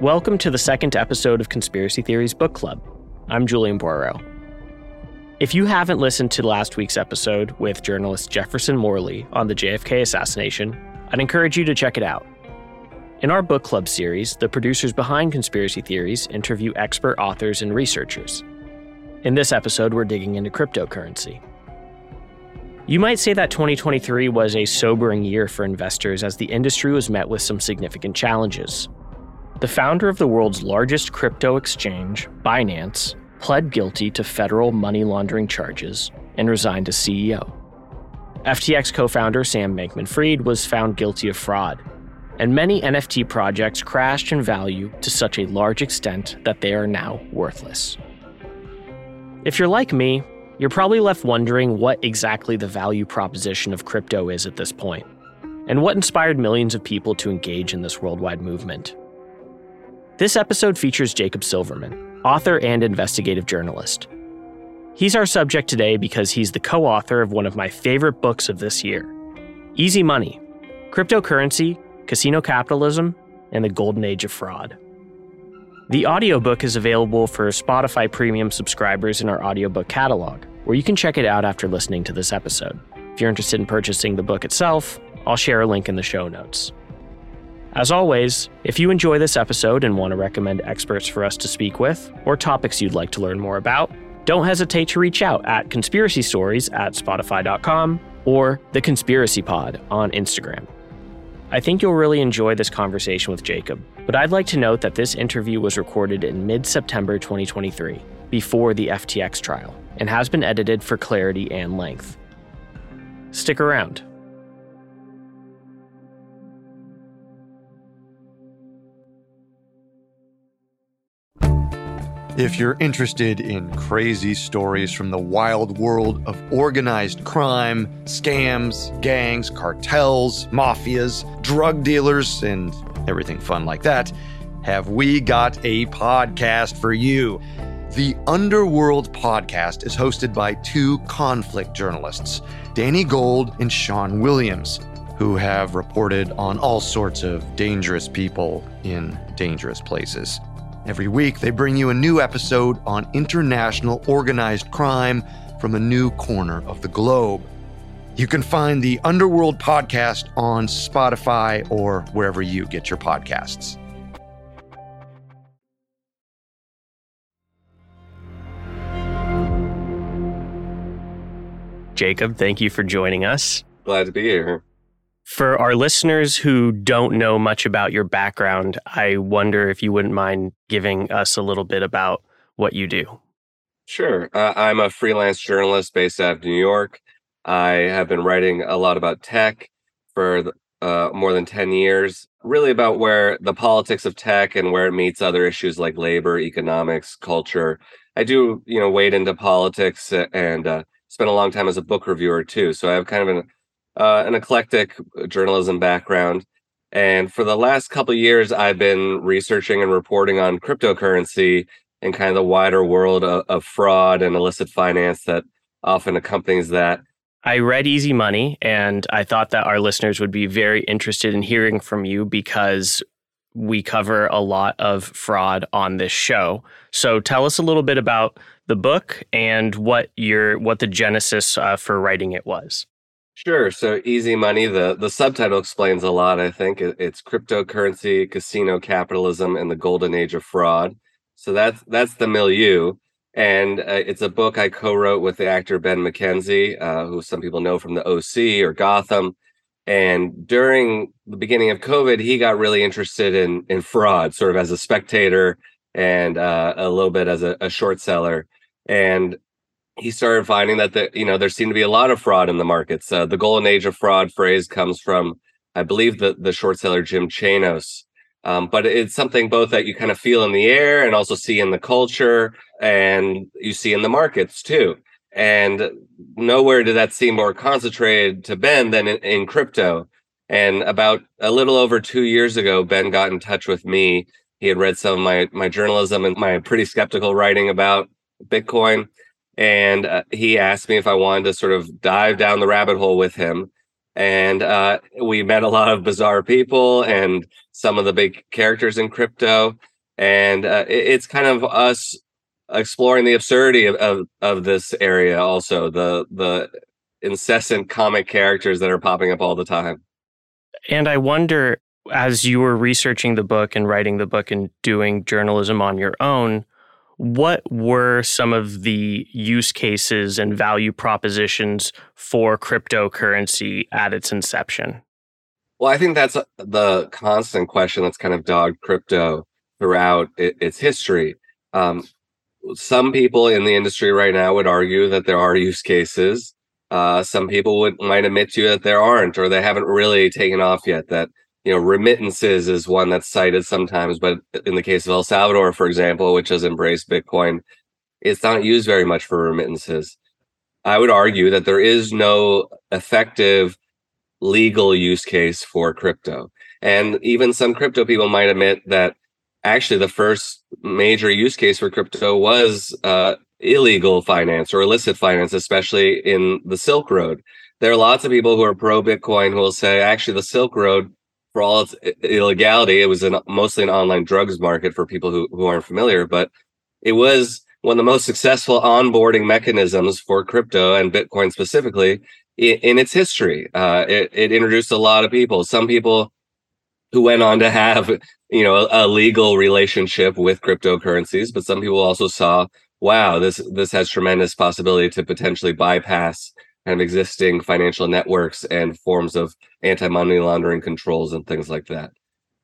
Welcome to the second episode of Conspiracy Theories Book Club. I'm Julian Boireau. If you haven't listened to last week's episode with journalist Jefferson Morley on the JFK assassination, I'd encourage you to check it out. In our book club series, the producers behind conspiracy theories interview expert authors and researchers. In this episode, we're digging into cryptocurrency. You might say that 2023 was a sobering year for investors as the industry was met with some significant challenges. The founder of the world's largest crypto exchange, Binance, pled guilty to federal money laundering charges and resigned as CEO. FTX co founder Sam Bankman Fried was found guilty of fraud, and many NFT projects crashed in value to such a large extent that they are now worthless. If you're like me, you're probably left wondering what exactly the value proposition of crypto is at this point, and what inspired millions of people to engage in this worldwide movement. This episode features Jacob Silverman, author and investigative journalist. He's our subject today because he's the co author of one of my favorite books of this year Easy Money Cryptocurrency Casino Capitalism, and the Golden Age of Fraud. The audiobook is available for Spotify Premium subscribers in our audiobook catalog, where you can check it out after listening to this episode. If you're interested in purchasing the book itself, I'll share a link in the show notes. As always, if you enjoy this episode and want to recommend experts for us to speak with, or topics you'd like to learn more about, don't hesitate to reach out at conspiracy stories at spotify.com or the conspiracy pod on Instagram. I think you'll really enjoy this conversation with Jacob, but I'd like to note that this interview was recorded in mid September 2023, before the FTX trial, and has been edited for clarity and length. Stick around. If you're interested in crazy stories from the wild world of organized crime, scams, gangs, cartels, mafias, drug dealers, and everything fun like that, have we got a podcast for you? The Underworld podcast is hosted by two conflict journalists, Danny Gold and Sean Williams, who have reported on all sorts of dangerous people in dangerous places. Every week, they bring you a new episode on international organized crime from a new corner of the globe. You can find the Underworld podcast on Spotify or wherever you get your podcasts. Jacob, thank you for joining us. Glad to be here. For our listeners who don't know much about your background, I wonder if you wouldn't mind giving us a little bit about what you do. Sure. Uh, I'm a freelance journalist based out of New York. I have been writing a lot about tech for uh, more than 10 years, really about where the politics of tech and where it meets other issues like labor, economics, culture. I do, you know, wade into politics and uh, spent a long time as a book reviewer too. So I have kind of an uh, an eclectic journalism background. And for the last couple years, I've been researching and reporting on cryptocurrency and kind of the wider world of, of fraud and illicit finance that often accompanies that. I read Easy Money and I thought that our listeners would be very interested in hearing from you because we cover a lot of fraud on this show. So tell us a little bit about the book and what your what the genesis uh, for writing it was. Sure. So easy money. The the subtitle explains a lot. I think it's cryptocurrency, casino capitalism, and the golden age of fraud. So that's that's the milieu, and uh, it's a book I co-wrote with the actor Ben McKenzie, uh, who some people know from the OC or Gotham. And during the beginning of COVID, he got really interested in in fraud, sort of as a spectator and uh, a little bit as a, a short seller. And he started finding that the, you know there seemed to be a lot of fraud in the markets. Uh, the golden age of fraud phrase comes from, I believe, the the short seller Jim Chanos. Um, but it's something both that you kind of feel in the air and also see in the culture and you see in the markets too. And nowhere did that seem more concentrated to Ben than in, in crypto. And about a little over two years ago, Ben got in touch with me. He had read some of my my journalism and my pretty skeptical writing about Bitcoin and uh, he asked me if I wanted to sort of dive down the rabbit hole with him. And uh, we met a lot of bizarre people and some of the big characters in crypto. and uh, it, it's kind of us exploring the absurdity of, of of this area. Also, the the incessant comic characters that are popping up all the time. And I wonder, as you were researching the book and writing the book and doing journalism on your own, what were some of the use cases and value propositions for cryptocurrency at its inception? Well, I think that's the constant question that's kind of dogged crypto throughout its history. Um, some people in the industry right now would argue that there are use cases. Uh, some people would might admit to you that there aren't, or they haven't really taken off yet. That you know, remittances is one that's cited sometimes, but in the case of El Salvador, for example, which has embraced Bitcoin, it's not used very much for remittances. I would argue that there is no effective legal use case for crypto. And even some crypto people might admit that actually the first major use case for crypto was uh, illegal finance or illicit finance, especially in the Silk Road. There are lots of people who are pro Bitcoin who will say, actually, the Silk Road, for all its illegality, it was an, mostly an online drugs market for people who, who aren't familiar, but it was one of the most successful onboarding mechanisms for crypto and Bitcoin specifically in, in its history. Uh, it, it introduced a lot of people. Some people who went on to have you know a, a, legal relationship with cryptocurrencies, but some people also saw, wow, this this has tremendous possibility to potentially bypass kind of existing financial networks and forms of anti-money laundering controls and things like that.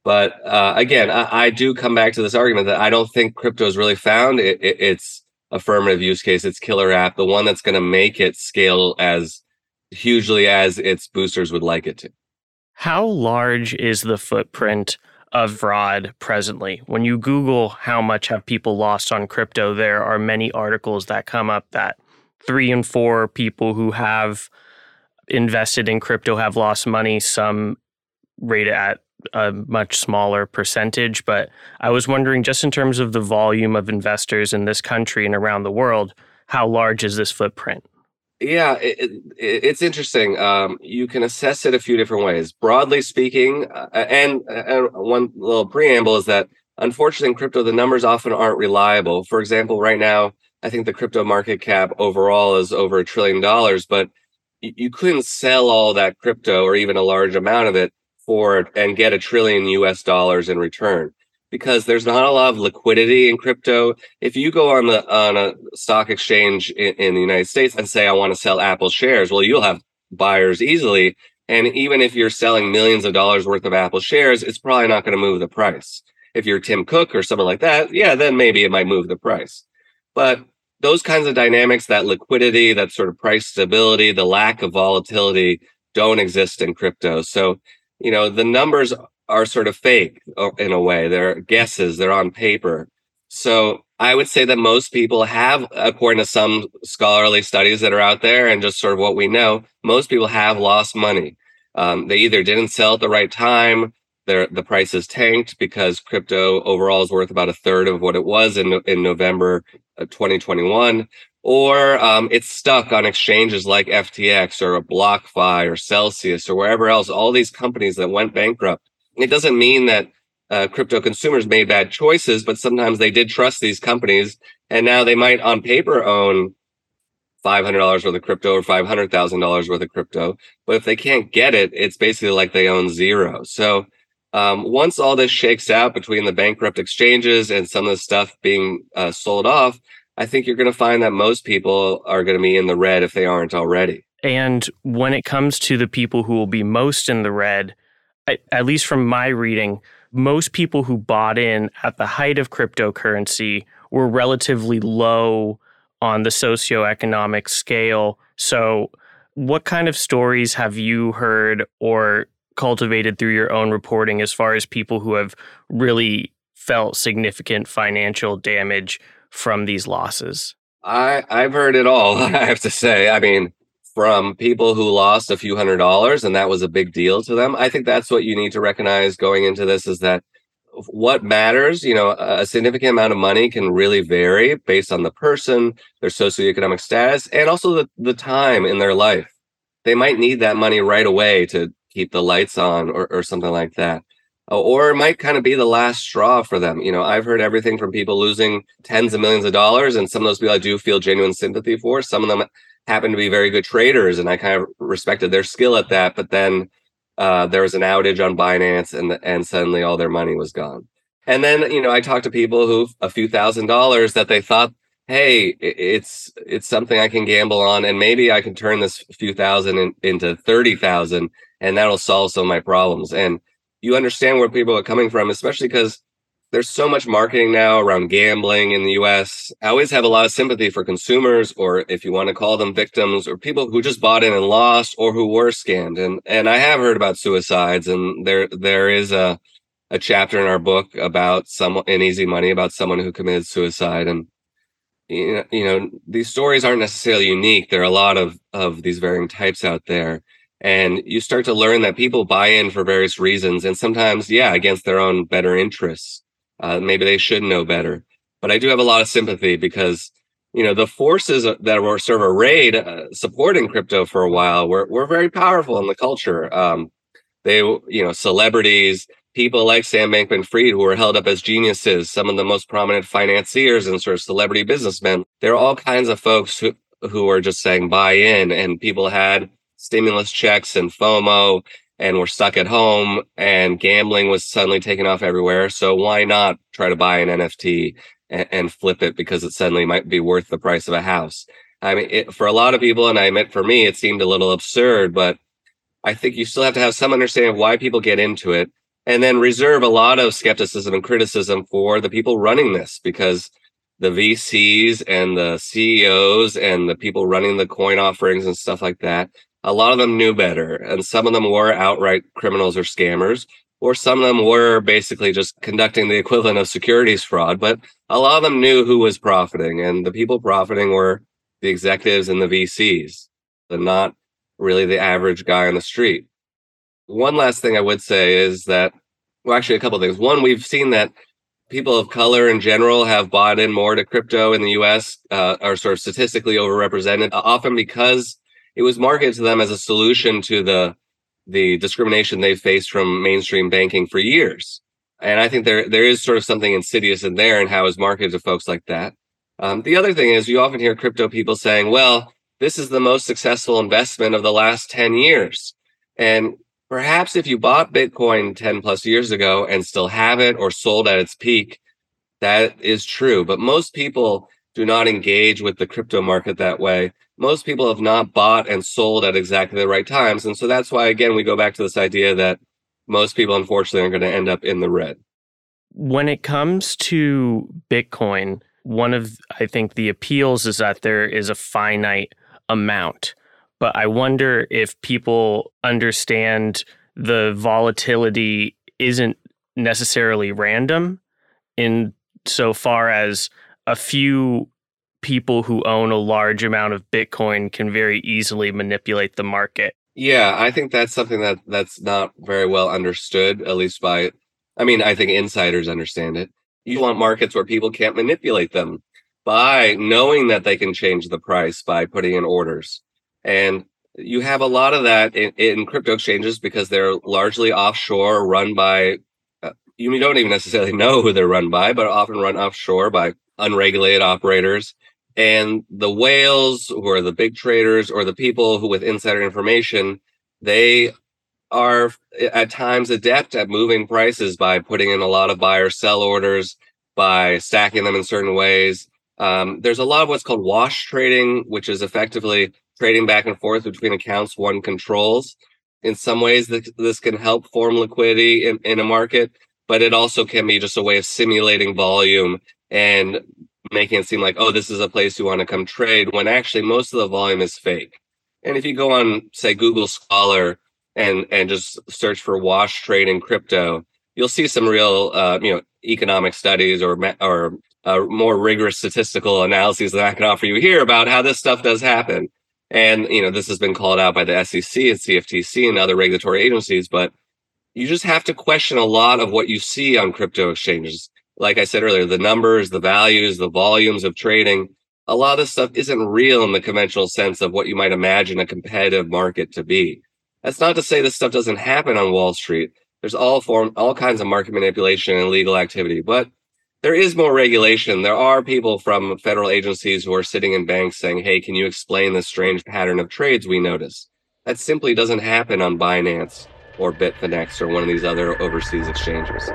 But uh, again, I, I, do come back to this argument that I don't think crypto has really found it, it, its affirmative use case, its killer app, the one that's going to make it scale as hugely as its boosters would like it to. How large is the footprint of fraud presently? When you Google how much have people lost on crypto, there are many articles that come up that three and four people who have invested in crypto have lost money. Some rate at a much smaller percentage. But I was wondering, just in terms of the volume of investors in this country and around the world, how large is this footprint? Yeah, it, it, it's interesting. Um, you can assess it a few different ways. Broadly speaking, uh, and, and one little preamble is that unfortunately in crypto, the numbers often aren't reliable. For example, right now, I think the crypto market cap overall is over a trillion dollars, but you, couldn't sell all that crypto or even a large amount of it for and get a trillion US dollars in return because there's not a lot of liquidity in crypto. If you go on the on a stock exchange in, in the United States and say I want to sell Apple shares, well, you'll have buyers easily. And even if you're selling millions of dollars worth of Apple shares, it's probably not going to move the price. If you're Tim Cook or someone like that, yeah, then maybe it might move the price. But those kinds of dynamics, that liquidity, that sort of price stability, the lack of volatility don't exist in crypto. So, you know, the numbers are sort of fake uh, in a way. They're guesses, they're on paper. So I would say that most people have, according to some scholarly studies that are out there and just sort of what we know, most people have lost money. Um, they either didn't sell at the right time, their the prices tanked because crypto overall is worth about a third of what it was in in November 2021, or um, it's stuck on exchanges like FTX or BlockFi or Celsius or wherever else. All these companies that went bankrupt it doesn't mean that uh, crypto consumers made bad choices, but sometimes they did trust these companies, and now they might, on paper, own five hundred dollars worth of crypto or five hundred thousand dollars worth of crypto. But if they can't get it, it's basically like they own zero. So um, once all this shakes out between the bankrupt exchanges and some of the stuff being uh, sold off, I think you're going to find that most people are going to be in the red if they aren't already. And when it comes to the people who will be most in the red, at least from my reading, most people who bought in at the height of cryptocurrency were relatively low on the socioeconomic scale. So, what kind of stories have you heard or cultivated through your own reporting as far as people who have really felt significant financial damage from these losses? I, I've heard it all, I have to say. I mean, from people who lost a few hundred dollars and that was a big deal to them. I think that's what you need to recognize going into this is that what matters, you know, a significant amount of money can really vary based on the person, their socioeconomic status, and also the, the time in their life. They might need that money right away to keep the lights on or, or something like that. uh, or it might kind of be the last straw for them. You know, I've heard everything from people losing tens of millions of dollars, and some of those people I do feel genuine sympathy for. Some of them happen to be very good traders, and I kind of respected their skill at that. But then uh, there was an outage on Binance, and and suddenly all their money was gone. And then you know, I talked to people who a few thousand dollars that they thought, hey, it's it's something I can gamble on, and maybe I can turn this few thousand in, into thirty thousand, and that'll solve some of my problems. And you understand where people are coming from, especially because there's so much marketing now around gambling in the US. I always have a lot of sympathy for consumers, or if you want to call them victims, or people who just bought in and lost, or who were scammed. And and I have heard about suicides, and there there is a a chapter in our book about someone in Easy Money about someone who committed suicide. And you know, you know, these stories aren't necessarily unique. There are a lot of of these varying types out there and you start to learn that people buy in for various reasons and sometimes yeah against their own better interests. Uh, maybe they should know better. But i do have a lot of sympathy because you know the forces that were sort of arrayed uh, supporting crypto for a while were, were very powerful in the culture. Um, they you know celebrities people like sam bankman fried who were held up as geniuses some of the most prominent financiers and sort of celebrity businessmen. There are all kinds of folks who who are just saying buy in and people had stimulus checks and FOMO and we're stuck at home and gambling was suddenly taken off everywhere. So why not try to buy an NFT and, and flip it because it suddenly might be worth the price of a house? I mean, it, for a lot of people, and I admit for me, it seemed a little absurd, but I think you still have to have some understanding of why people get into it and then reserve a lot of skepticism and criticism for the people running this because the VCs and the CEOs and the people running the coin offerings and stuff like that a lot of them knew better and some of them were outright criminals or scammers or some of them were basically just conducting the equivalent of securities fraud but a lot of them knew who was profiting and the people profiting were the executives and the vcs and not really the average guy on the street. One last thing i would say is that well actually a couple things. One we've seen that people of color in general have bought in more to crypto in the us uh, are sort of statistically overrepresented often because it was marketed to them as a solution to the the discrimination they've faced from mainstream banking for years. And I think there there is sort of something insidious in there and how it's marketed to folks like that. Um, the other thing is you often hear crypto people saying, well, this is the most successful investment of the last 10 years. And perhaps if you bought Bitcoin 10 plus years ago and still have it or sold at its peak, that is true. But most people do not engage with the crypto market that way most people have not bought and sold at exactly the right times. And so that's why, again, we go back to this idea that most people, unfortunately, are going to end up in the red. When it comes to Bitcoin, one of, I think, the appeals is that there is a finite amount. But I wonder if people understand the volatility isn't necessarily random in so far as a few people who own a large amount of Bitcoin can very easily manipulate the market. Yeah, I think that's something that that's not very well understood, at least by I mean, I think insiders understand it. You want markets where people can't manipulate them by knowing that they can change the price by putting in orders. And you have a lot of that in, in crypto exchanges because they're largely offshore, run by uh, you don't even necessarily know who they're run by, but often run offshore by unregulated operators and the whales who are the big traders or the people who with insider information they are at times adept at moving prices by putting in a lot of buy or sell orders by stacking them in certain ways. Um, there's a lot of what's called wash trading which is effectively trading back and forth between accounts one controls. In some ways this, this can help form liquidity in, in a market but it also can be just a way of simulating volume and making it seem like, oh, this is a place you want to come trade, when actually most of the volume is fake. And if you go on, say, Google Scholar and and just search for wash trade in crypto, you'll see some real, uh, you know, economic studies or or uh, more rigorous statistical analyses that I can offer you here about how this stuff does happen. And you know, this has been called out by the SEC and CFTC and other regulatory agencies, but you just have to question a lot of what you see on crypto exchanges like I said earlier, the numbers, the values, the volumes of trading, a lot of this stuff isn't real in the conventional sense of what you might imagine a competitive market to be. That's not to say this stuff doesn't happen on Wall Street. there's all form all kinds of market manipulation and legal activity, but there is more regulation. There are people from federal agencies who are sitting in banks saying, "Hey, can you explain this strange pattern of trades we notice?" That simply doesn't happen on Binance or Bitfinex or one of these other overseas exchanges.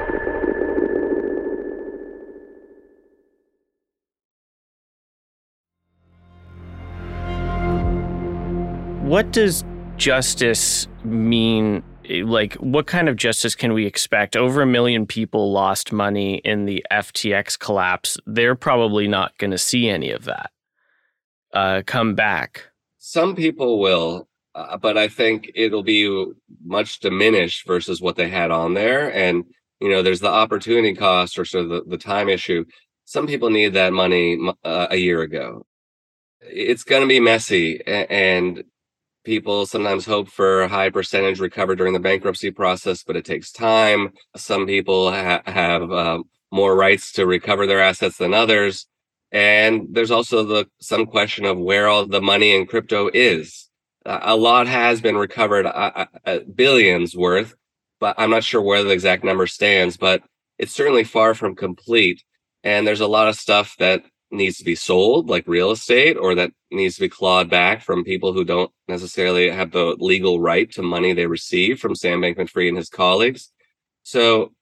What does justice mean? Like, what kind of justice can we expect? Over a million people lost money in the FTX collapse. They're probably not going to see any of that uh, come back. Some people will, uh, but I think it'll be much diminished versus what they had on there. And, you know, there's the opportunity cost or sort of the, the time issue. Some people need that money uh, a year ago. It's going to be messy. And people sometimes hope for a high percentage recovered during the bankruptcy process, but it takes time. Some people ha- have uh, more rights to recover their assets than others. And there's also the some question of where all the money in crypto is. Uh, a lot has been recovered, uh, uh, billions worth, but I'm not sure where the exact number stands. But it's certainly far from complete. And there's a lot of stuff that needs to be sold, like real estate, or that needs to be clawed back from people who don't necessarily have the legal right to money they receive from Sam Bankman Fried and his colleagues. So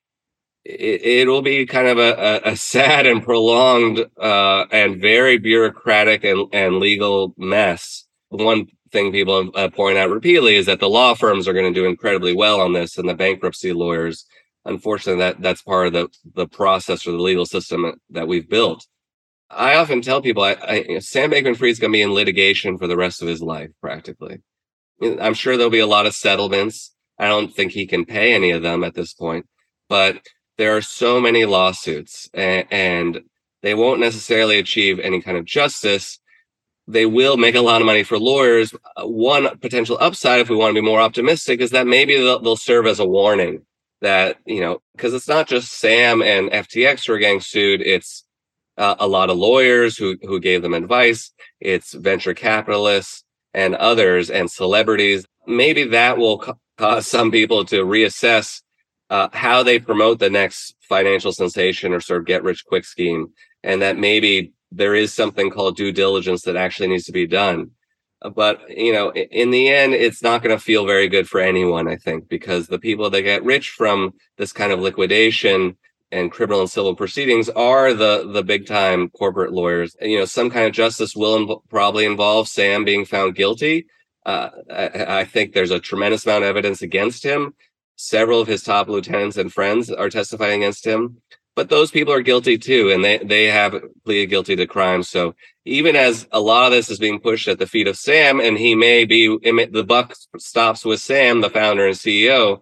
it, will be kind of a, a, sad and prolonged uh, and very bureaucratic and, and legal mess. One thing people uh, point out repeatedly is that the law firms are going to do incredibly well on this, and the bankruptcy lawyers. Unfortunately, that that's part of the the process or the legal system that we've built. I often tell people, I, I, Sam Bankman-Fried is going to be in litigation for the rest of his life, practically. I'm sure there'll be a lot of settlements. I don't think he can pay any of them at this point, but there are so many lawsuits, and, and they won't necessarily achieve any kind of justice. They will make a lot of money for lawyers. One potential upside, if we want to be more optimistic, is that maybe they'll, they'll serve as a warning that you know, because it's not just Sam and FTX who are getting sued; it's uh, a lot of lawyers who who gave them advice. It's venture capitalists and others and celebrities. Maybe that will cause some people to reassess uh, how they promote the next financial sensation or sort of get rich quick scheme, and that maybe there is something called due diligence that actually needs to be done. But you know, in the end, it's not going to feel very good for anyone. I think because the people that get rich from this kind of liquidation and criminal and civil proceedings are the the big time corporate lawyers. You know, some kind of justice will probably involve Sam being found guilty. Uh, I, I, think there's a tremendous amount of evidence against him. Several of his top lieutenants and friends are testifying against him, but those people are guilty too, and they they have pleaded guilty to crimes. So even as a lot of this is being pushed at the feet of Sam, and he may be the buck stops with Sam, the founder and CEO.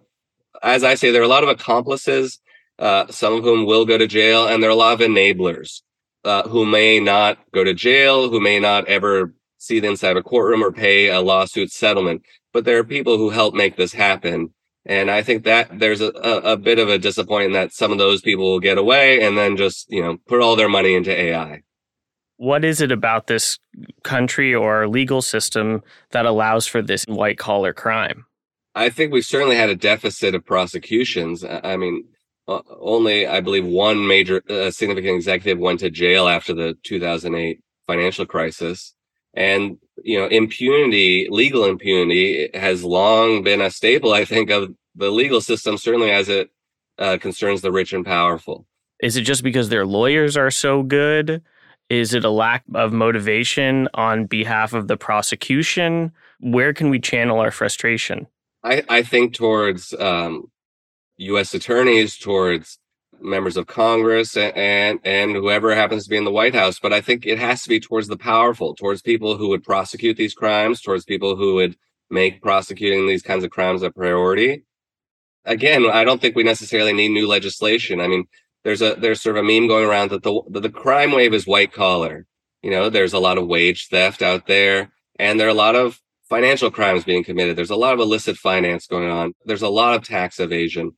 As I say, there are a lot of accomplices uh, some of whom will go to jail, and there are a lot of enablers uh, who may not go to jail, who may not ever see the inside of a courtroom or pay a lawsuit settlement. But there are people who help make this happen. And I think that there's a, a, a bit of a disappointment that some of those people will get away and then just, you know, put all their money into AI. What is it about this country or legal system that allows for this white collar crime? I think we've certainly had a deficit of prosecutions. I mean, uh, only I believe one major uh, significant executive went to jail after the 2008 financial crisis. And you know, impunity, legal impunity, has long been a staple, I think, of the legal system, certainly as it uh, concerns the rich and powerful. Is it just because their lawyers are so good? Is it a lack of motivation on behalf of the prosecution? Where can we channel our frustration? I, I think towards um, U.S. attorneys, towards members of Congress, and, and and whoever happens to be in the White House. But I think it has to be towards the powerful, towards people who would prosecute these crimes, towards people who would make prosecuting these kinds of crimes a priority. Again, I don't think we necessarily need new legislation. I mean, there's a there's sort of a meme going around that the the, the crime wave is white collar. You know, there's a lot of wage theft out there, and there are a lot of financial crimes being committed. There's a lot of illicit finance going on. There's a lot of tax evasion.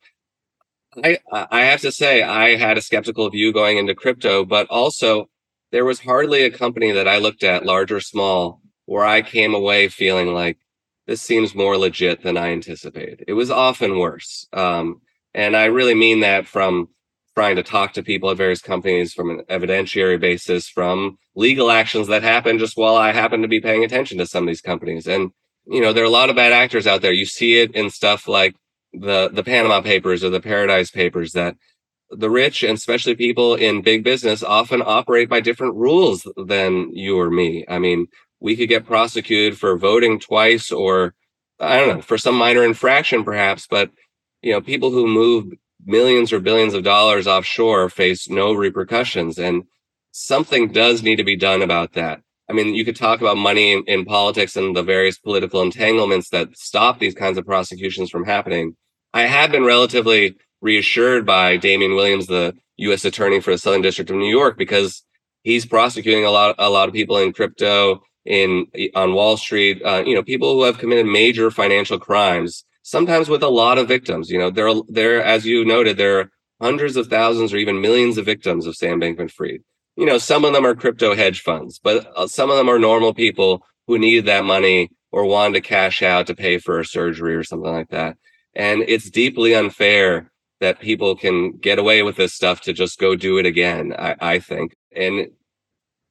I I have to say I had a skeptical view going into crypto, but also there was hardly a company that I looked at, large or small, where I came away feeling like this seems more legit than I anticipated. It was often worse. Um, And I really mean that from trying to talk to people at various companies from an evidentiary basis, from legal actions that happen just while I happen to be paying attention to some of these companies. And, you know, there are a lot of bad actors out there. You see it in stuff like the the Panama Papers or the Paradise Papers that the rich and especially people in big business often operate by different rules than you or me. I mean, we could get prosecuted for voting twice or I don't know, for some minor infraction perhaps, but you know, people who move millions or billions of dollars offshore face no repercussions and something does need to be done about that. I mean, you could talk about money in, in politics and the various political entanglements that stop these kinds of prosecutions from happening. I have been relatively reassured by Damian Williams, the U.S. Attorney for the Southern District of New York, because he's prosecuting a lot, a lot of people in crypto, in on Wall Street. Uh, you know, people who have committed major financial crimes, sometimes with a lot of victims. You know, there, are, there, as you noted, there are hundreds of thousands or even millions of victims of Sam Bankman-Fried. You know, some of them are crypto hedge funds, but uh, some of them are normal people who needed that money or wanted to cash out to pay for a surgery or something like that. And it's deeply unfair that people can get away with this stuff to just go do it again, I, I think. And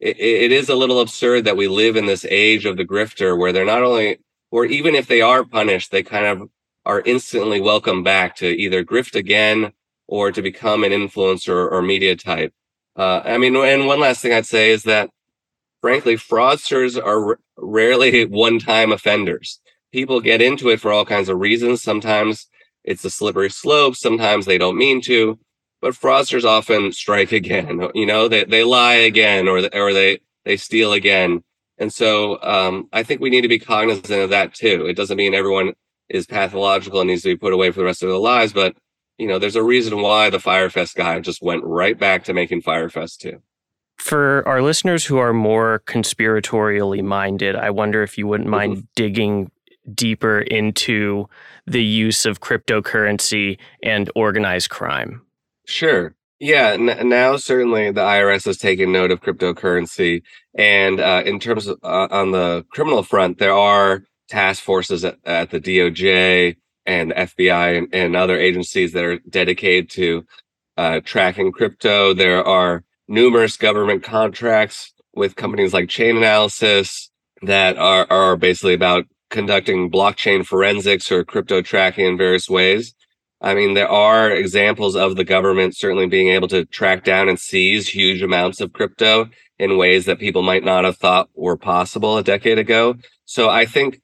it, it is a little absurd that we live in this age of the grifter where they're not only, or even if they are punished, they kind of are instantly welcome back to either grift again or to become an influencer or media type. Uh, I mean, and one last thing I'd say is that, frankly, fraudsters are r- rarely one time offenders. People get into it for all kinds of reasons. Sometimes it's a slippery slope. Sometimes they don't mean to, but fraudsters often strike again. You know, they, they lie again or, or they, they steal again. And so um, I think we need to be cognizant of that too. It doesn't mean everyone is pathological and needs to be put away for the rest of their lives, but you know, there's a reason why the Fyre Fest guy just went right back to making Fyre Fest too. For our listeners who are more conspiratorially minded, I wonder if you wouldn't mind mm-hmm. digging deeper into the use of cryptocurrency and organized crime? Sure. Yeah, n- now certainly the IRS has taken note of cryptocurrency, and uh, in terms of uh, on the criminal front, there are task forces at, at the DOJ and FBI and, and, other agencies that are dedicated to uh, tracking crypto. There are numerous government contracts with companies like Chainalysis that are are basically about conducting blockchain forensics or crypto tracking in various ways. I mean, there are examples of the government certainly being able to track down and seize huge amounts of crypto in ways that people might not have thought were possible a decade ago. So I think,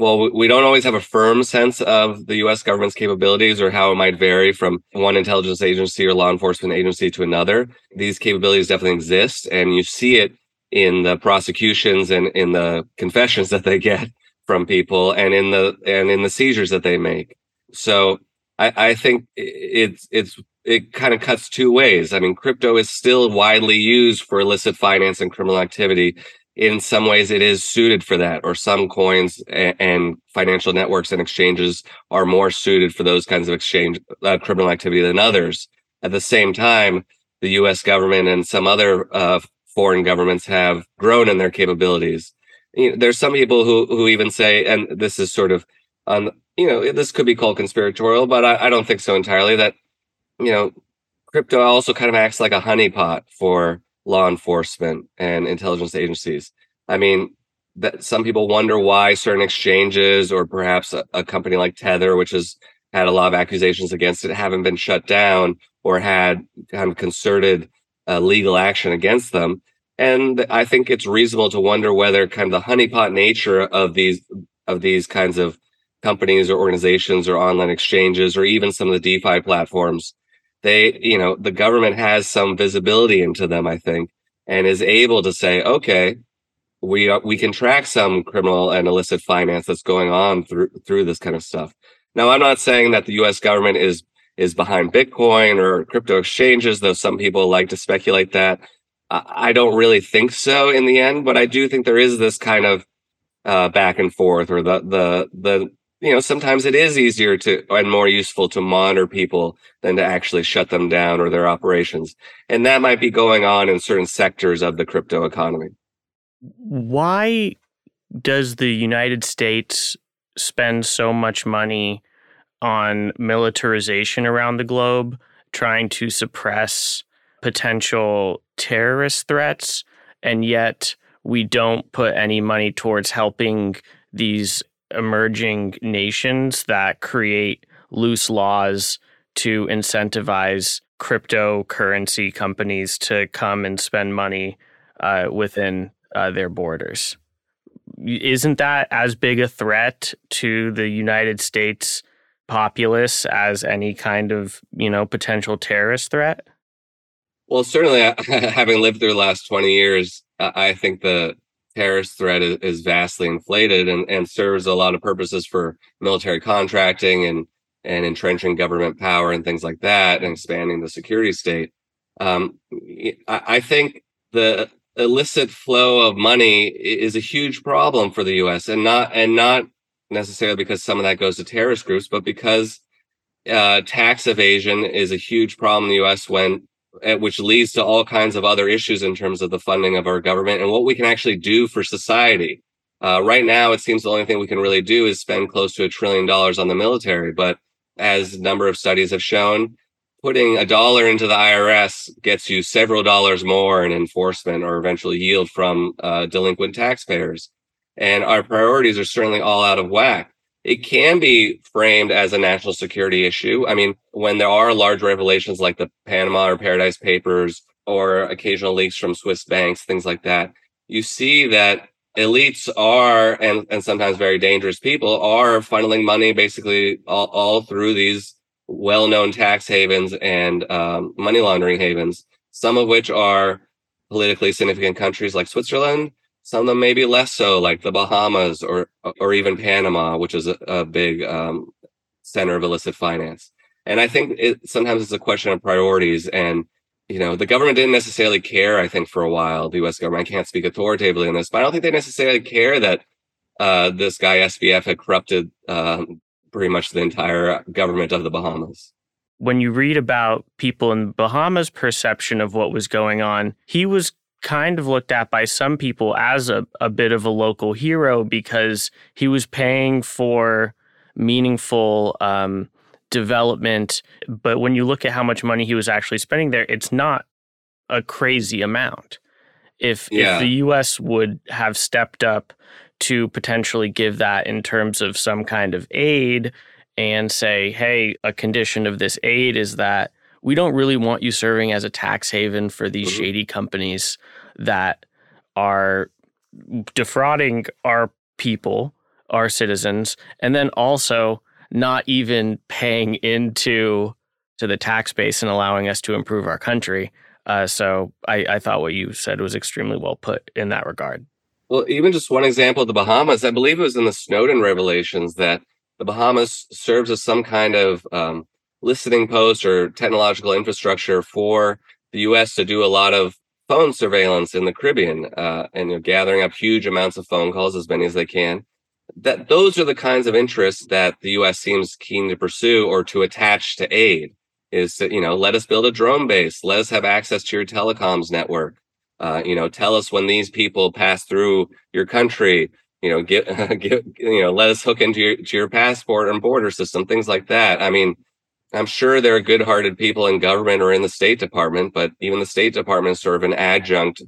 well, we don't always have a firm sense of the US government's capabilities or how it might vary from one intelligence agency or law enforcement agency to another. These capabilities definitely exist, and you see it in the prosecutions and in the confessions that they get from people and in the and in the seizures that they make. So I, I think it's it's it kind of cuts two ways. I mean, crypto is still widely used for illicit finance and criminal activity. In some ways, it is suited for that, or some coins and, and financial networks and exchanges are more suited for those kinds of exchange uh, criminal activity than others. At the same time, the U.S. government and some other uh, foreign governments have grown in their capabilities you know, there's some people who who even say, and this is sort of on, you know, this could be called conspiratorial, but I, I don't think so entirely. That you know, crypto also kind of acts like a honeypot for law enforcement and intelligence agencies. I mean, that some people wonder why certain exchanges or perhaps a, a, company like Tether, which has had a lot of accusations against it, haven't been shut down or had kind of concerted uh, legal action against them. And I think it's reasonable to wonder whether kind of the honeypot nature of these of these kinds of companies or organizations or online exchanges or even some of the DeFi platforms, they, you know, the government has some visibility into them, I think, and is able to say, okay, we are, we can track some criminal and illicit finance that's going on through through this kind of stuff. Now, I'm not saying that the U.S. government is is behind Bitcoin or crypto exchanges, though some people like to speculate that. I don't really think so in the end, but I do think there is this kind of uh, back and forth, or the the the you know sometimes it is easier to and more useful to monitor people than to actually shut them down or their operations, and that might be going on in certain sectors of the crypto economy. Why does the United States spend so much money on militarization around the globe, trying to suppress potential terrorist threats, and yet we don't put any money towards helping these emerging nations that create loose laws to incentivize cryptocurrency companies to come and spend money uh, within uh, their borders. Isn't that as big a threat to the United States populace as any kind of you know potential terrorist threat? Well, certainly, having lived through the last twenty years, I think the terrorist threat is, vastly inflated and, and serves a lot of purposes for military contracting and and entrenching government power and things like that and expanding the security state. Um, I, I think the illicit flow of money is a huge problem for the U.S. and not and not necessarily because some of that goes to terrorist groups, but because uh, tax evasion is a huge problem in the U.S. when which leads to all kinds of other issues in terms of the funding of our government and what we can actually do for society. Uh, right now, it seems the only thing we can really do is spend close to a trillion dollars on the military. But as a number of studies have shown, putting a dollar into the IRS gets you several dollars more in enforcement or eventual yield from uh, delinquent taxpayers. And our priorities are certainly all out of whack. It can be framed as a national security issue. I mean, when there are large revelations like the Panama or Paradise Papers or occasional leaks from Swiss banks, things like that, you see that elites are, and, and sometimes very dangerous people, are funneling money basically all, all through these well-known tax havens and um, money laundering havens, some of which are politically significant countries like Switzerland, some of them maybe less so, like the Bahamas or or even Panama, which is a, a big um, center of illicit finance. And I think it, sometimes it's a question of priorities. And you know, the government didn't necessarily care. I think for a while, the U.S. government I can't speak authoritatively on this, but I don't think they necessarily care that uh, this guy SBF had corrupted um, pretty much the entire government of the Bahamas. When you read about people in Bahamas' perception of what was going on, he was kind of looked at by some people as a, a bit of a local hero because he was paying for meaningful um, development. But when you look at how much money he was actually spending there, it's not a crazy amount. If, yeah. if the US would have stepped up to potentially give that in terms of some kind of aid and say, hey, a condition of this aid is that we don't really want you serving as a tax haven for these mm-hmm. shady companies that are defrauding our people, our citizens, and then also not even paying into to the tax base and allowing us to improve our country. Uh, so I, I thought what you said was extremely well put in that regard. Well, even just one example of the Bahamas, I believe it was in the Snowden revelations that the Bahamas serves as some kind of um, listening post or technological infrastructure for the U.S. to do a lot of phone surveillance in the Caribbean uh, and you know, gathering up huge amounts of phone calls, as many as they can. That those are the kinds of interests that the U.S. seems keen to pursue or to attach to aid. Is to you know let us build a drone base, let us have access to your telecoms network, uh, you know, tell us when these people pass through your country. You know, get, get you know, let us hook into your to your passport and border system, things like that. I mean, I'm sure there are good-hearted people in government or in the State Department, but even the State Department is sort of an adjunct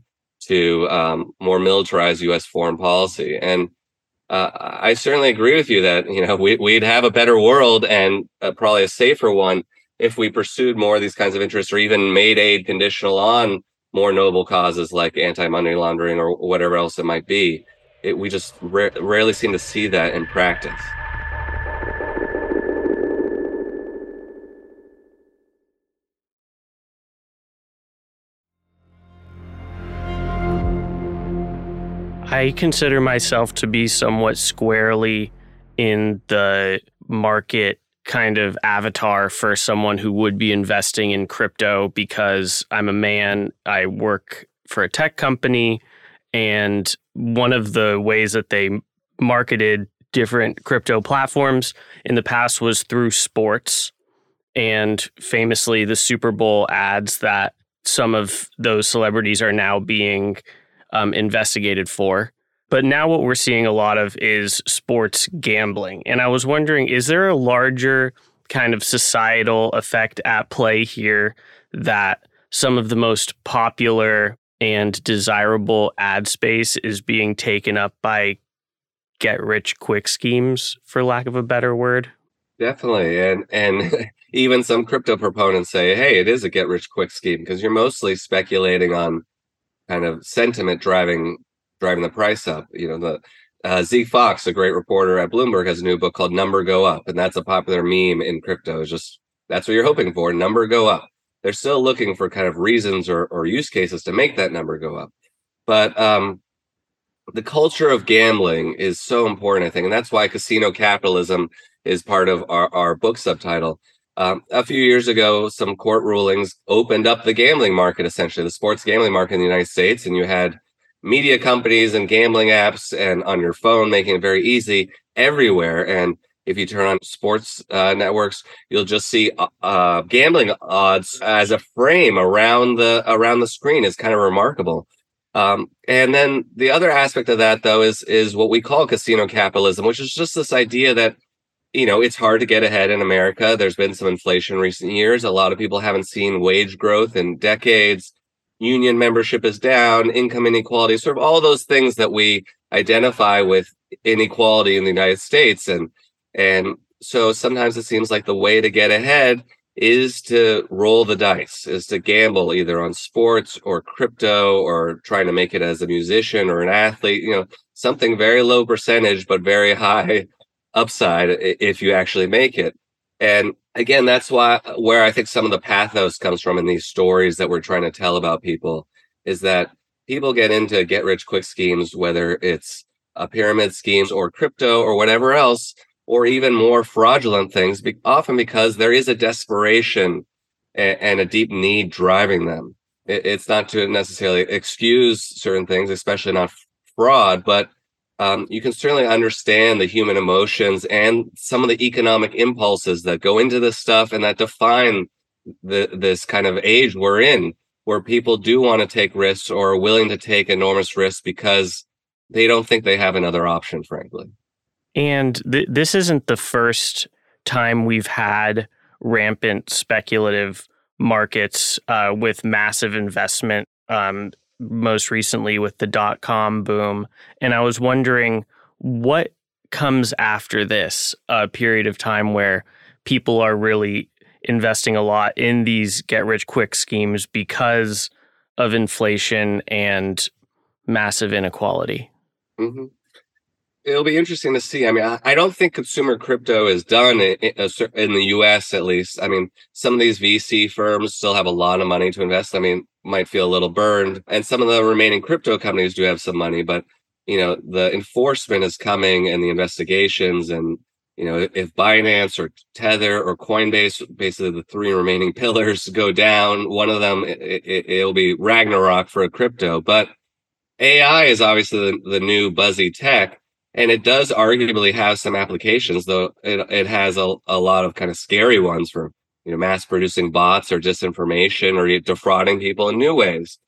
to um, more militarized U.S. foreign policy. And uh, I certainly agree with you that you know we, would have a better world and uh, probably a safer one if we pursued more of these kinds of interests, or even made aid conditional on more noble causes like anti-money laundering or whatever else it might be. It, we just ra- rarely seem to see that in practice. I consider myself to be somewhat squarely in the market kind of avatar for someone who would be investing in crypto because I'm a man, I work for a tech company, and one of the ways that they marketed different crypto platforms in the past was through sports and famously the Super Bowl ads that some of those celebrities are now being um, investigated for. But now what we're seeing a lot of is sports gambling. And I was wondering, is there a larger kind of societal effect at play here that some of the most popular and desirable ad space is being taken up by get rich quick schemes for lack of a better word? Definitely. And and even some crypto proponents say hey it is a get rich quick scheme because you're mostly speculating on kind of sentiment driving driving the price up you know the uh, Zeke Faux, a great reporter at Bloomberg, has a new book called "Number Go Up," and that's a popular meme in crypto. It's just that's what you're hoping for. Number go up they're still looking for kind of reasons or, or use cases to make that number go up. But um, the culture of gambling is so important, I think. And that's why casino capitalism is part of our, our book subtitle. Um, a few years ago, some court rulings opened up the gambling market, essentially, the sports gambling market in the United States. And you had media companies and gambling apps and on your phone making it very easy everywhere. And if you turn on sports uh, networks, you'll just see uh, uh, gambling odds as a frame around the around the screen. is kind of remarkable. Um, and then the other aspect of that, though, is is what we call casino capitalism, which is just this idea that you know it's hard to get ahead in America. There's been some inflation in recent years. A lot of people haven't seen wage growth in decades. Union membership is down, income inequality, sort of all those things that we identify with inequality in the United States and and so sometimes it seems like the way to get ahead is to roll the dice, is to gamble either on sports or crypto or trying to make it as a musician or an athlete, you know, something very low percentage, but very high upside if you actually make it. And again, that's why where I think some of the pathos comes from in these stories that we're trying to tell about people is that people get into get rich quick schemes, whether it's a pyramid schemes or crypto or whatever else or even more fraudulent things, be- often because there is a desperation and, and a deep need driving them. It, it's not to necessarily excuse certain things, especially not fraud, but um, you can certainly understand the human emotions and some of the economic impulses that go into this stuff and that define the, this kind of age we're in, where people do want to take risks or are willing to take enormous risks because they don't think they have another option, frankly. And th- this isn't the first time we've had rampant speculative markets uh, with massive investment, um, most recently with the dot com boom. And I was wondering what comes after this period of time where people are really investing a lot in these get rich quick schemes because of inflation and massive inequality. Mm-hmm it'll be interesting to see. I mean, I, don't think consumer crypto is done in, the U.S. at least. I mean, some of these VC firms still have a lot of money to invest. I mean, might feel a little burned, and some of the remaining crypto companies do have some money, but you know, the enforcement is coming and the investigations and you know if binance or tether or coinbase basically the three remaining pillars go down one of them it, it, it'll be ragnarok for a crypto. But ai is obviously the, the new buzzy tech and it does arguably have some applications though it, it has a, a lot of kind of scary ones for you know mass producing bots or disinformation or defrauding people in new ways.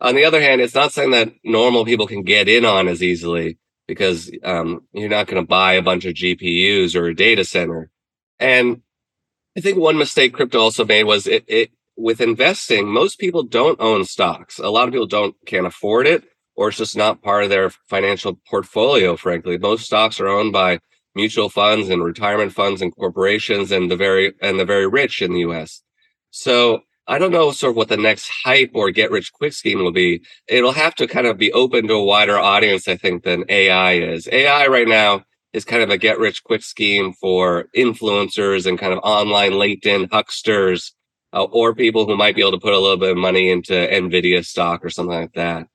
On the other hand it's not something that normal people can get in on as easily because um, you're not going to buy a bunch of gpus or a data center. And i think one mistake crypto also made was it, it with investing most people don't own stocks. A lot of people don't can't afford it or it's just not part of their financial portfolio, frankly. Most stocks are owned by mutual funds and retirement funds and corporations and the very and the very rich in the US. So I don't know sort of what the next hype or get rich quick scheme will be. It'll have to kind of be open to a wider audience, I think, than AI is. AI right now is kind of a get rich quick scheme for influencers and kind of online LinkedIn hucksters uh, or people who might be able to put a little bit of money into Nvidia stock or something like that.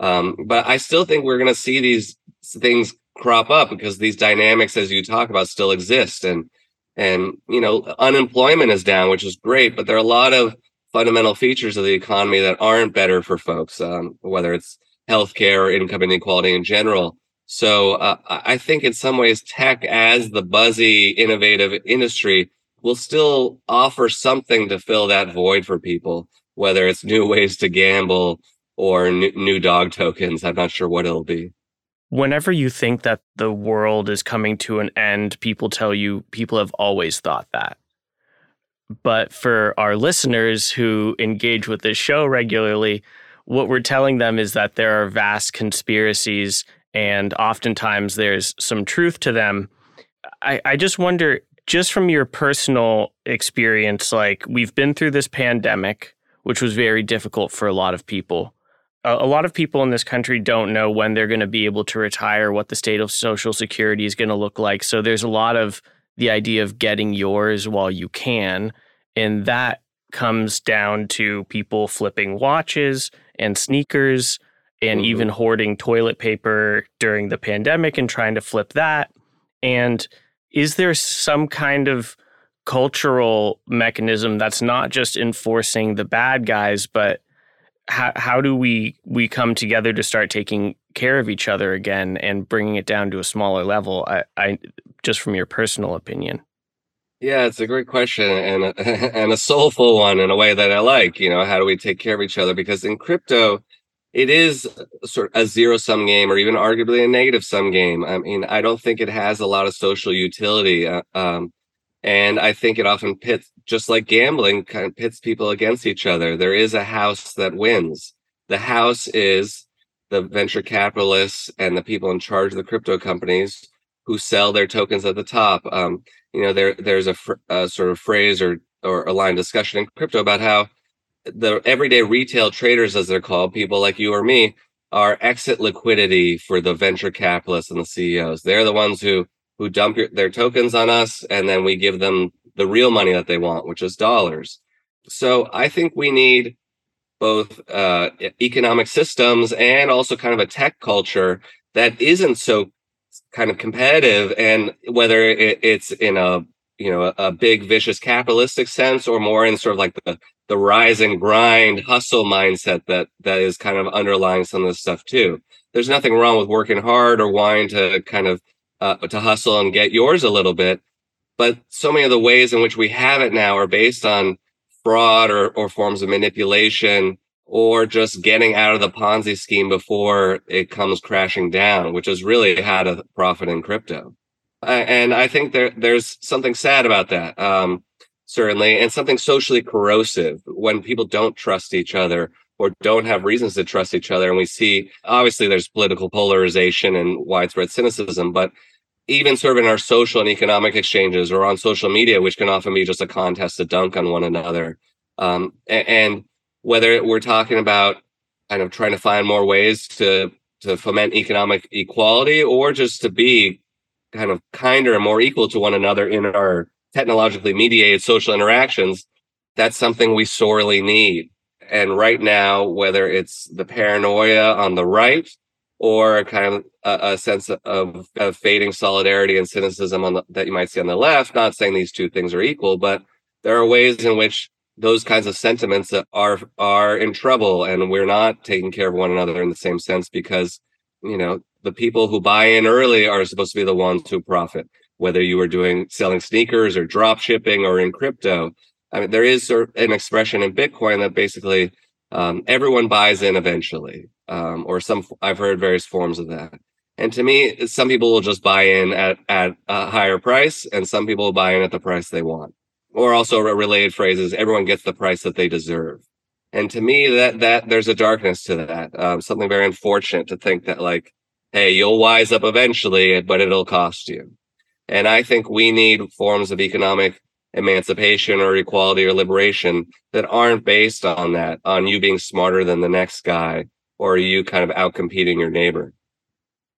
Um, but I still think we're going to see these things crop up because these dynamics, as you talk about, still exist. And and you know, unemployment is down, which is great, but there are a lot of fundamental features of the economy that aren't better for folks, um, whether it's healthcare or income inequality in general. So uh, I think in some ways, tech as the buzzy, innovative industry will still offer something to fill that void for people, whether it's new ways to gamble or new, new dog tokens. I'm not sure what it'll be. Whenever you think that the world is coming to an end, people tell you people have always thought that. But for our listeners who engage with this show regularly, what we're telling them is that there are vast conspiracies and oftentimes there's some truth to them. I, I just wonder, just from your personal experience, like we've been through this pandemic, which was very difficult for a lot of people a lot of people in this country don't know when they're going to be able to retire, what the state of Social Security is going to look like. So there's a lot of the idea of getting yours while you can. And that comes down to people flipping watches and sneakers and mm-hmm. even hoarding toilet paper during the pandemic and trying to flip that. And is there some kind of cultural mechanism that's not just enforcing the bad guys, but how how do we we come together to start taking care of each other again and bringing it down to a smaller level? I, I just from your personal opinion. Yeah, it's a great question and a, and a soulful one in a way that I like. You know, how do we take care of each other? Because in crypto, it is sort of a zero sum game or even arguably a negative sum game. I mean, I don't think it has a lot of social utility. Uh, um, and I think it often pits, just like gambling, kind of pits people against each other. There is a house that wins. The house is the venture capitalists and the people in charge of the crypto companies who sell their tokens at the top. Um, you know, there there's a, fr- a sort of phrase or or a line discussion in crypto about how the everyday retail traders, as they're called, people like you or me, are exit liquidity for the venture capitalists and the CEOs. They're the ones who who dump your, their tokens on us, and then we give them the real money that they want, which is dollars. So I think we need both uh, economic systems and also kind of a tech culture that isn't so kind of competitive, and whether it, it's in a you know a, a big vicious capitalistic sense or more in sort of like the the rise and grind hustle mindset that that is kind of underlying some of this stuff too. There's nothing wrong with working hard or wanting to kind of uh, to hustle and get yours a little bit. But so many of the ways in which we have it now are based on fraud or, or forms of manipulation or just getting out of the Ponzi scheme before it comes crashing down, which is really how to profit in crypto. And I think there there's something sad about that, um, certainly, and something socially corrosive when people don't trust each other or don't have reasons to trust each other. And we see obviously there's political polarization and widespread cynicism, but even sort of in our social and economic exchanges or on social media, which can often be just a contest to dunk on one another. Um, and, and whether we're talking about kind of trying to find more ways to to foment economic equality or just to be kind of kinder and more equal to one another in our technologically mediated social interactions, that's something we sorely need. And right now, whether it's the paranoia on the right or a kind of a, a sense of, of, fading solidarity and cynicism on the, that you might see on the left. Not saying these two things are equal, but there are ways in which those kinds of sentiments are are in trouble, and we're not taking care of one another in the same sense because you know the people who buy in early are supposed to be the ones who profit. Whether you are doing selling sneakers or drop shipping or in crypto, I mean, there is an expression in Bitcoin that basically um, everyone buys in eventually, um, or some. I've heard various forms of that. And to me, some people will just buy in at at a higher price, and some people will buy in at the price they want. Or also a related phrase is everyone gets the price that they deserve. And to me, that that there's a darkness to that. Um, something very unfortunate to think that like, hey, you'll wise up eventually, but it'll cost you. And I think we need forms of economic emancipation or equality or liberation that aren't based on that, on you being smarter than the next guy or are you kind of out competing your neighbor.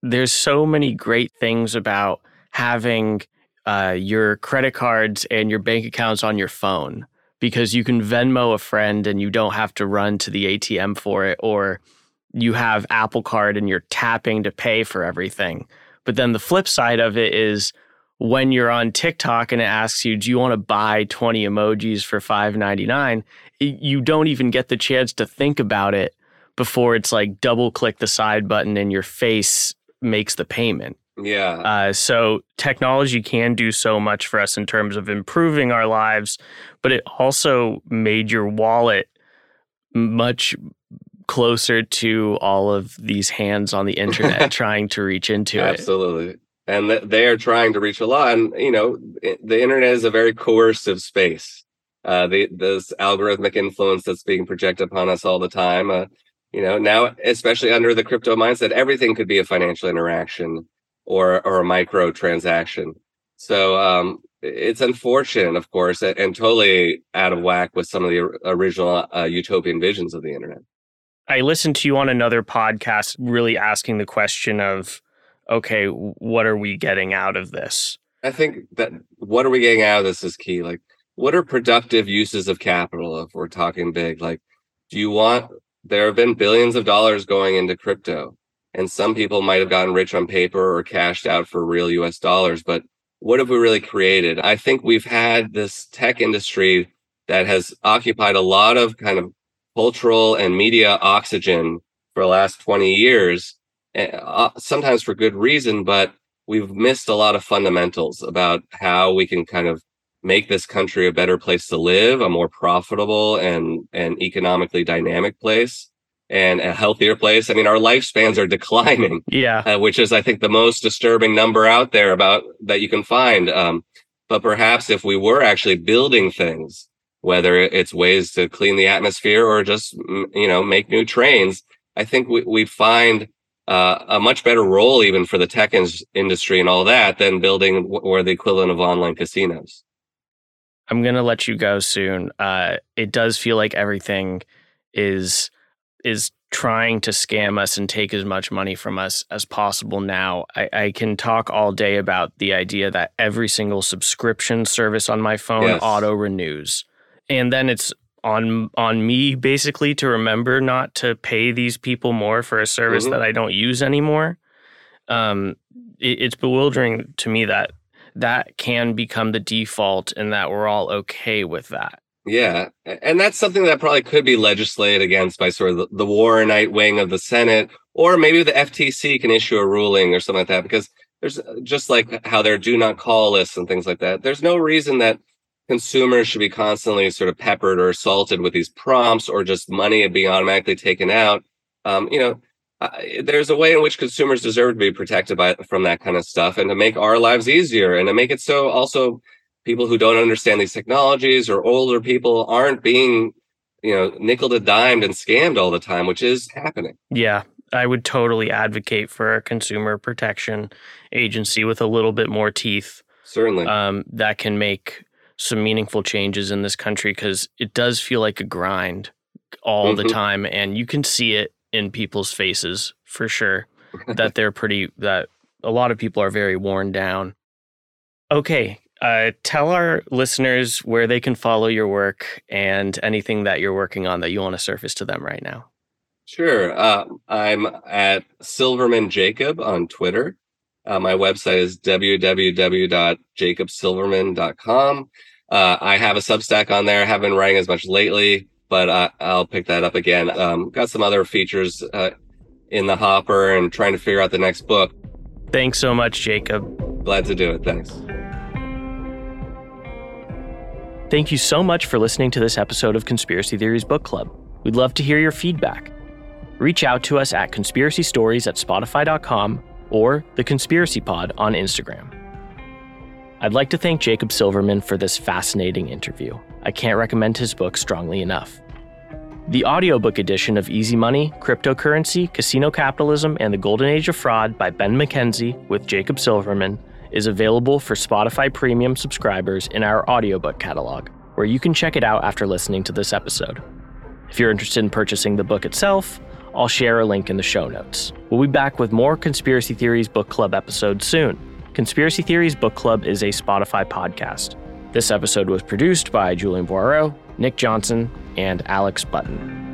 There's so many great things about having uh, your credit cards and your bank accounts on your phone because you can Venmo a friend and you don't have to run to the ATM for it, or you have Apple Card and you're tapping to pay for everything. But then the flip side of it is when you're on TikTok and it asks you, do you want to buy 20 emojis for $5.99? You don't even get the chance to think about it before it's like double click the side button and your face makes the payment. Yeah. Uh, so technology can do so much for us in terms of improving our lives, but it also made your wallet much closer to all of these hands on the internet trying to reach into it. Absolutely. And they are trying to reach a lot. And, you know, the internet is a very coercive space. Uh, the, this algorithmic influence that's being projected upon us all the time. Uh, you know, now, especially under the crypto mindset, everything could be a financial interaction or, or a micro transaction. So, um, it's unfortunate, of course, and totally out of whack with some of the original uh, utopian visions of the internet. I listened to you on another podcast, really asking the question of, okay, what are we getting out of this? I think that what are we getting out of this is key. Like, what are productive uses of capital if we're talking big? Like, do you want, there have been billions of dollars going into crypto, and some people might have gotten rich on paper or cashed out for real US dollars, but what have we really created? I think we've had this tech industry that has occupied a lot of kind of cultural and media oxygen for the last 20 years, eh, uh, sometimes for good reason, but we've missed a lot of fundamentals about how we can kind of make this country a better place to live, a more profitable and, and economically dynamic place and a healthier place. I mean, our lifespans are declining. Yeah. Uh, which is, I think, the most disturbing number out there about that you can find. Um, but perhaps if we were actually building things, whether it's ways to clean the atmosphere or just, you know, make new trains, I think we, we find uh, a much better role even for the tech in- industry and all that than building or the equivalent of online casinos. I'm going to let you go soon. Uh, it does feel like everything is is trying to scam us and take as much money from us as possible now. I, I, can talk all day about the idea that every single subscription service on my phone yes. auto renews. And then it's on on me basically to remember not to pay these people more for a service mm-hmm. that I don't use anymore. Um, it, it's bewildering to me that that can become the default and that we're all okay with that. Yeah. And that's something that probably could be legislated against by sort of the, the night wing of the Senate, or maybe the FTC can issue a ruling or something like that, because there's uh, just like how there do not call lists and things like that. There's no reason that consumers should be constantly sort of peppered or assaulted with these prompts or just money being automatically taken out. Um, you know, uh, there's a way in which consumers deserve to be protected by from that kind of stuff and to make our lives easier and to make it so also people who don't understand these technologies or older people aren't being you know nickel and dimed and scammed all the time which is happening yeah i would totally advocate for a consumer protection agency with a little bit more teeth certainly um, that can make some meaningful changes in this country because it does feel like a grind all mm-hmm. the time and you can see it in people's faces for sure that they're pretty that a lot of people are very worn down okay uh, tell our listeners where they can follow your work and anything that you're working on that you want to surface to them right now. Sure. Uh, I'm at Silverman Jacob on Twitter. Uh, my website is www.jacobsilverman.com. Uh, I have a Substack on there. I haven't been writing as much lately, but uh, I'll pick that up again. Um, got some other features uh, in the hopper and trying to figure out the next book. Thanks so much, Jacob. Glad to do it. Thanks. Thank you so much for listening to this episode of Conspiracy Theories Book Club. We'd love to hear your feedback. Reach out to us at conspiracy stories at spotify.com or the Conspiracy Pod on Instagram. I'd like to thank Jacob Silverman for this fascinating interview. I can't recommend his book strongly enough. The audiobook edition of Easy Money, Cryptocurrency, Casino Capitalism, and the Golden Age of Fraud by Ben McKenzie with Jacob Silverman is available for Spotify Premium subscribers in our audiobook catalog, where you can check it out after listening to this episode. If you're interested in purchasing the book itself, I'll share a link in the show notes. We'll be back with more Conspiracy Theories Book Club episodes soon. Conspiracy Theories Book Club is a Spotify podcast. This episode was produced by Julian Boireau, Nick Johnson, and Alex Button.